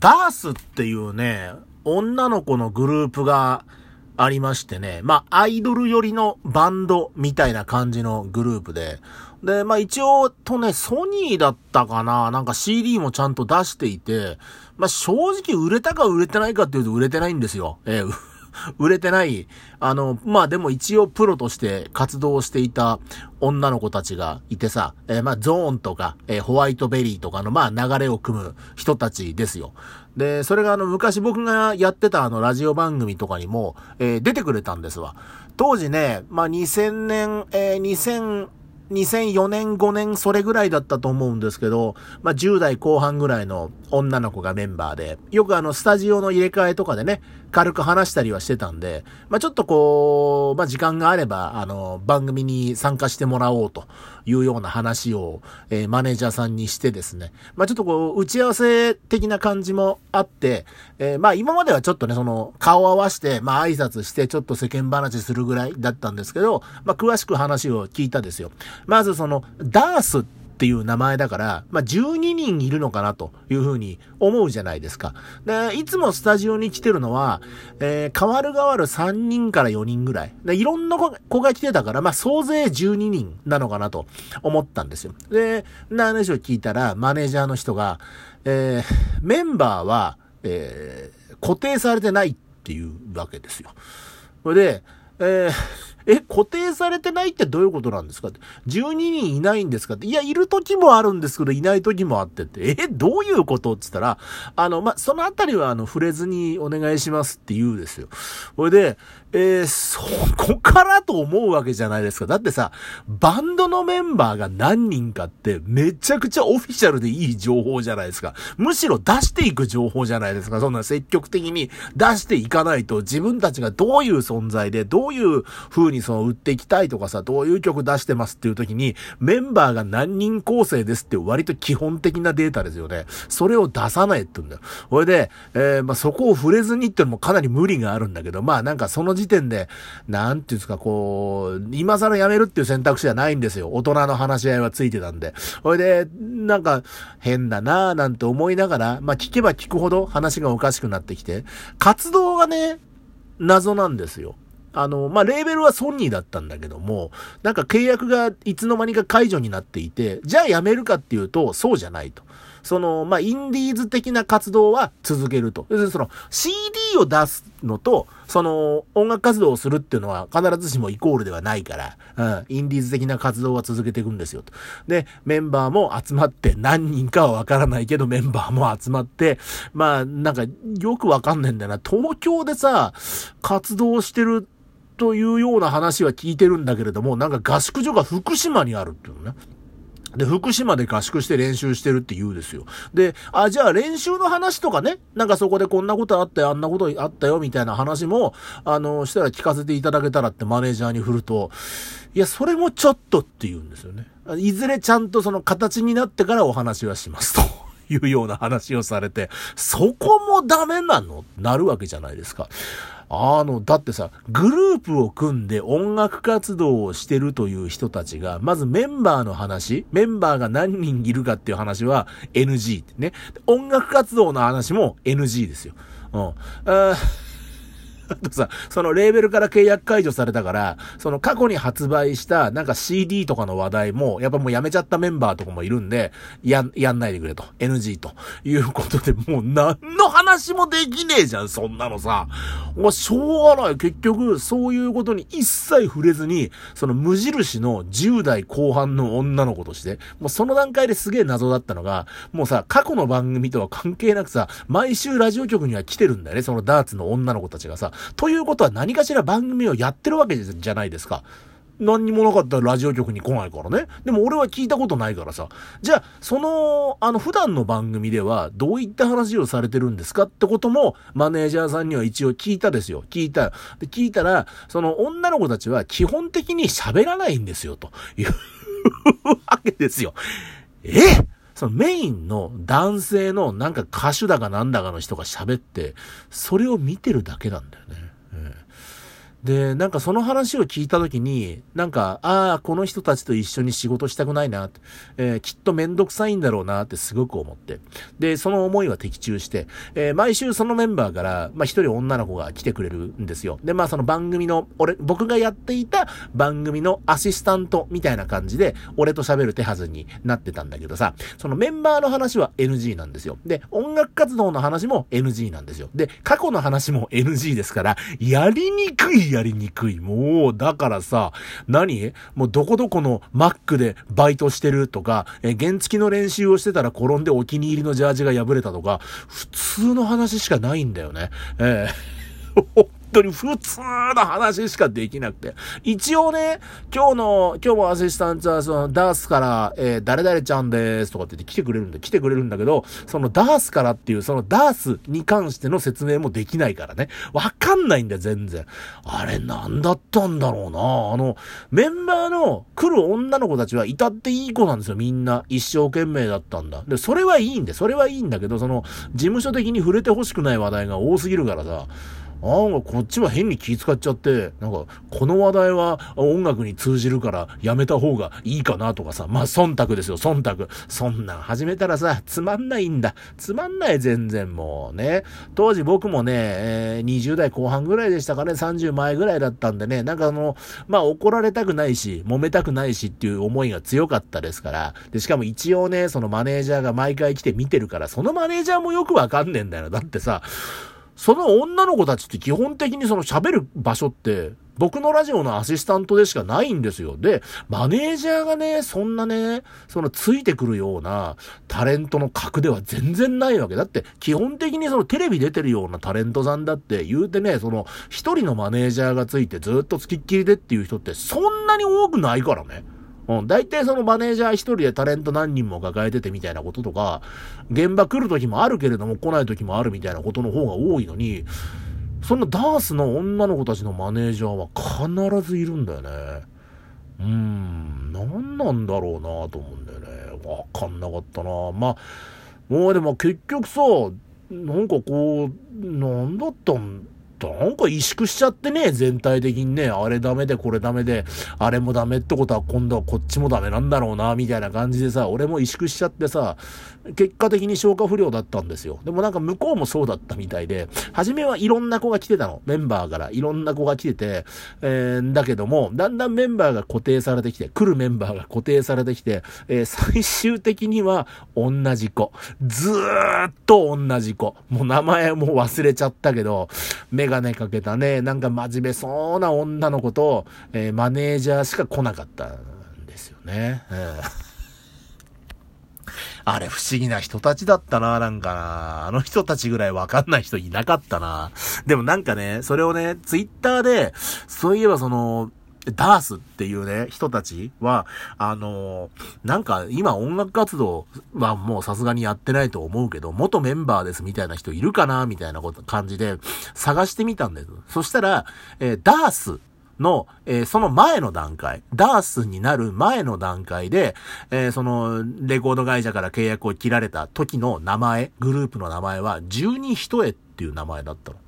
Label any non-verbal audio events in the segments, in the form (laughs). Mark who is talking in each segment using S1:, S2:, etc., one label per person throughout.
S1: ダースっていうね、女の子のグループがありましてね、まあ、アイドル寄りのバンドみたいな感じのグループで、で、まあ一応とね、ソニーだったかな。なんか CD もちゃんと出していて、まあ正直売れたか売れてないかっていうと売れてないんですよ。えー (laughs) 売れてない、あの、まあでも一応プロとして活動していた女の子たちがいてさ、えー、まあゾーンとか、えー、ホワイトベリーとかのまあ流れを組む人たちですよ。で、それがあの昔僕がやってたあのラジオ番組とかにも、えー、出てくれたんですわ。当時ね、まあ2000年、えー、2000、2004年5年それぐらいだったと思うんですけど、まあ、10代後半ぐらいの女の子がメンバーで、よくあのスタジオの入れ替えとかでね、軽く話したりはしてたんで、まあ、ちょっとこう、まあ、時間があれば、あの、番組に参加してもらおうというような話を、えー、マネージャーさんにしてですね、まあ、ちょっとこう、打ち合わせ的な感じもあって、えー、まあ、今まではちょっとね、その、顔合わして、まあ、挨拶して、ちょっと世間話するぐらいだったんですけど、まあ、詳しく話を聞いたですよ。まずその、ダースってっていう名前だから、まあ、12人いるのかなというふうに思うじゃないですか。で、いつもスタジオに来てるのは、えー、変わる変わる3人から4人ぐらい。で、いろんな子が来てたから、まあ、総勢12人なのかなと思ったんですよ。で、な話を聞いたら、マネージャーの人が、えー、メンバーは、えー、固定されてないっていうわけですよ。それで、えー、え、固定されてないってどういうことなんですか？って。12人いないんですか？って。いや、いる時もあるんですけど、いない時もあってって。え、どういうことって言ったら、あの、ま、そのあたりは、あの、触れずにお願いしますって言うんですよ。それで、えー、そこからと思うわけじゃないですか。だってさ、バンドのメンバーが何人かってめちゃくちゃオフィシャルでいい情報じゃないですか。むしろ出していく情報じゃないですか。そんな積極的に出していかないと自分たちがどういう存在で、どういう風にその売っていきたいとかさ、どういう曲出してますっていう時に、メンバーが何人構成ですって割と基本的なデータですよね。それを出さないって言うんだよ。それで、えー、まあ、そこを触れずにってのもかなり無理があるんだけど、まあなんかその時点で、なんていうんですか、こう、今更辞めるっていう選択肢はないんですよ。大人の話し合いはついてたんで。それで、なんか、変だなぁなんて思いながら、まあ聞けば聞くほど話がおかしくなってきて、活動がね、謎なんですよ。あの、まあ、レーベルはソニーだったんだけども、なんか契約がいつの間にか解除になっていて、じゃあ辞めるかっていうと、そうじゃないと。その、まあ、インディーズ的な活動は続けると。要するにその CD を出すのと、その音楽活動をするっていうのは必ずしもイコールではないから、うん、インディーズ的な活動は続けていくんですよと。で、メンバーも集まって、何人かはわからないけどメンバーも集まって、まあ、なんかよくわかんないんだよな。東京でさ、活動してるというような話は聞いてるんだけれども、なんか合宿所が福島にあるっていうのね。で、福島で合宿して練習してるって言うですよ。で、あ、じゃあ練習の話とかね、なんかそこでこんなことあったよ、あんなことあったよ、みたいな話も、あの、したら聞かせていただけたらってマネージャーに振ると、いや、それもちょっとって言うんですよね。いずれちゃんとその形になってからお話はしますと。いうような話をされて、そこもダメなの？なるわけじゃないですか。あの、だってさ、グループを組んで音楽活動をしてるという人たちが、まずメンバーの話、メンバーが何人いるかっていう話は NG ってね。音楽活動の話も NG ですよ。うん。(laughs) あとさ、そのレーベルから契約解除されたから、その過去に発売したなんか CD とかの話題も、やっぱもうやめちゃったメンバーとかもいるんで、や、やんないでくれと。NG ということで、もう何の話もできねえじゃん、そんなのさ。もうしょうがない。結局、そういうことに一切触れずに、その無印の10代後半の女の子として、もうその段階ですげえ謎だったのが、もうさ、過去の番組とは関係なくさ、毎週ラジオ局には来てるんだよね、そのダーツの女の子たちがさ。ということは何かしら番組をやってるわけじゃないですか。何にもなかったらラジオ局に来ないからね。でも俺は聞いたことないからさ。じゃあ、その、あの、普段の番組ではどういった話をされてるんですか？ってことも、マネージャーさんには一応聞いたですよ。聞いた。で聞いたら、その女の子たちは基本的に喋らないんですよ、という (laughs) わけですよ。え？そのメインの男性のなんか歌手だかなんだかの人が喋って、それを見てるだけなんだよね。で、なんかその話を聞いたときに、なんか、ああ、この人たちと一緒に仕事したくないな、えー、きっとめんどくさいんだろうなってすごく思って。で、その思いは的中して、えー、毎週そのメンバーから、まあ一人女の子が来てくれるんですよ。で、まあその番組の、俺、僕がやっていた番組のアシスタントみたいな感じで、俺と喋る手はずになってたんだけどさ、そのメンバーの話は NG なんですよ。で、音楽活動の話も NG なんですよ。で、過去の話も NG ですから、やりにくいやりにくい。もう、だからさ、何？もうどこどこのマックでバイトしてるとか、え、原付きの練習をしてたら転んでお気に入りのジャージが破れたとか、普通の話しかないんだよね。ええー当に普通の話しかできなくて。一応ね、今日の、今日もアシスタントはそのダースから、えー、誰々ちゃんですとかって言って来てくれるんで、来てくれるんだけど、そのダースからっていう、そのダースに関しての説明もできないからね。わかんないんだよ、全然。あれ、なんだったんだろうなあの、メンバーの来る女の子たちは至っていい子なんですよ、みんな。一生懸命だったんだ。で、それはいいんで、それはいいんだけど、その、事務所的に触れてほしくない話題が多すぎるからさ、案がこっちは変に気使っちゃって、なんか、この話題は音楽に通じるからやめた方がいいかなとかさ、まあ、忖度ですよ、忖度。そんなん始めたらさ、つまんないんだ。つまんない、全然もうね。当時僕もね、えー、20代後半ぐらいでしたかね、30前ぐらいだったんでね、なんかあの、まあ、怒られたくないし、揉めたくないしっていう思いが強かったですから、で、しかも一応ね、そのマネージャーが毎回来て見てるから、そのマネージャーもよくわかんねえんだよ。だってさ、その女の子たちって基本的にその喋る場所って、僕のラジオのアシスタントでしかないんですよ。で、マネージャーがね、そんなね、そのついてくるようなタレントの格では全然ないわけ。だって、基本的にそのテレビ出てるようなタレントさんだって言うてね、その一人のマネージャーがついてずっと付きっきりでっていう人ってそんなに多くないからね。うん、大体そのマネージャー一人でタレント何人も抱えててみたいなこととか、現場来る時もあるけれども来ない時もあるみたいなことの方が多いのに、そんなダースの女の子たちのマネージャーは必ずいるんだよね。うーん、何なんだろうなと思うんだよね。わかんなかったなまあ、もうでも結局さ、なんかこう、なんだったんなんか萎縮しちゃってね、全体的にね、あれダメでこれダメで、あれもダメってことは今度はこっちもダメなんだろうな、みたいな感じでさ、俺も萎縮しちゃってさ、結果的に消化不良だったんですよ。でもなんか向こうもそうだったみたいで、初めはいろんな子が来てたの。メンバーからいろんな子が来てて、えー、だけども、だんだんメンバーが固定されてきて、来るメンバーが固定されてきて、えー、最終的には同じ子。ずーっと同じ子。もう名前も忘れちゃったけど、メガネかけたね、なんか真面目そうな女の子と、えー、マネージャーしか来なかったんですよね。うん (laughs) あれ不思議な人たちだったな、なんかな。あの人たちぐらいわかんない人いなかったな。でもなんかね、それをね、ツイッターで、そういえばその、ダースっていうね、人たちは、あのー、なんか今音楽活動はもうさすがにやってないと思うけど、元メンバーですみたいな人いるかなみたいなこと、感じで探してみたんです。そしたら、えー、ダースの、えー、その前の段階、ダースになる前の段階で、えー、その、レコード会社から契約を切られた時の名前、グループの名前は、十二一重っていう名前だったの。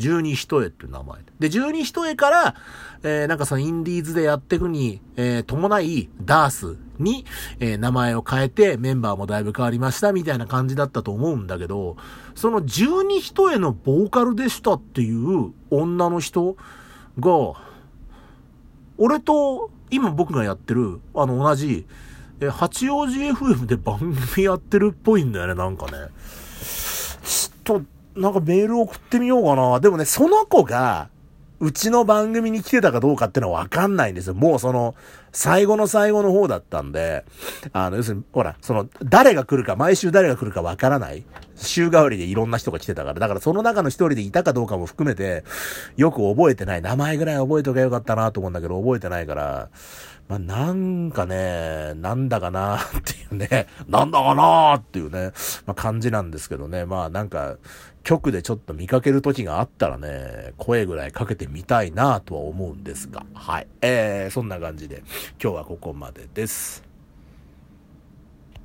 S1: 十二一重っていう名前で。で、十二一重から、えー、なんかそのインディーズでやっていくに、えー、伴い、ダースに、えー、名前を変えて、メンバーもだいぶ変わりました、みたいな感じだったと思うんだけど、その十二一重のボーカルでしたっていう女の人が、俺と今僕がやってる、あの同じ、え、八王子 FM で番組やってるっぽいんだよね、なんかね。ちょっと、なんかメール送ってみようかな。でもね、その子が、うちの番組に来てたかどうかってのはわかんないんですよ。もうその、最後の最後の方だったんで、あの、要するに、ほら、その、誰が来るか、毎週誰が来るかわからない。週替わりでいろんな人が来てたから、だからその中の一人でいたかどうかも含めて、よく覚えてない。名前ぐらい覚えとけばよかったなと思うんだけど、覚えてないから、まあ、なんかね、なんだかなっていうね、なんだかなーっていうね、まあ、感じなんですけどね。まあなんか、局でちょっと見かける時があったらね、声ぐらいかけてみたいなとは思うんですが、はい。えー、そんな感じで、今日はここまでです。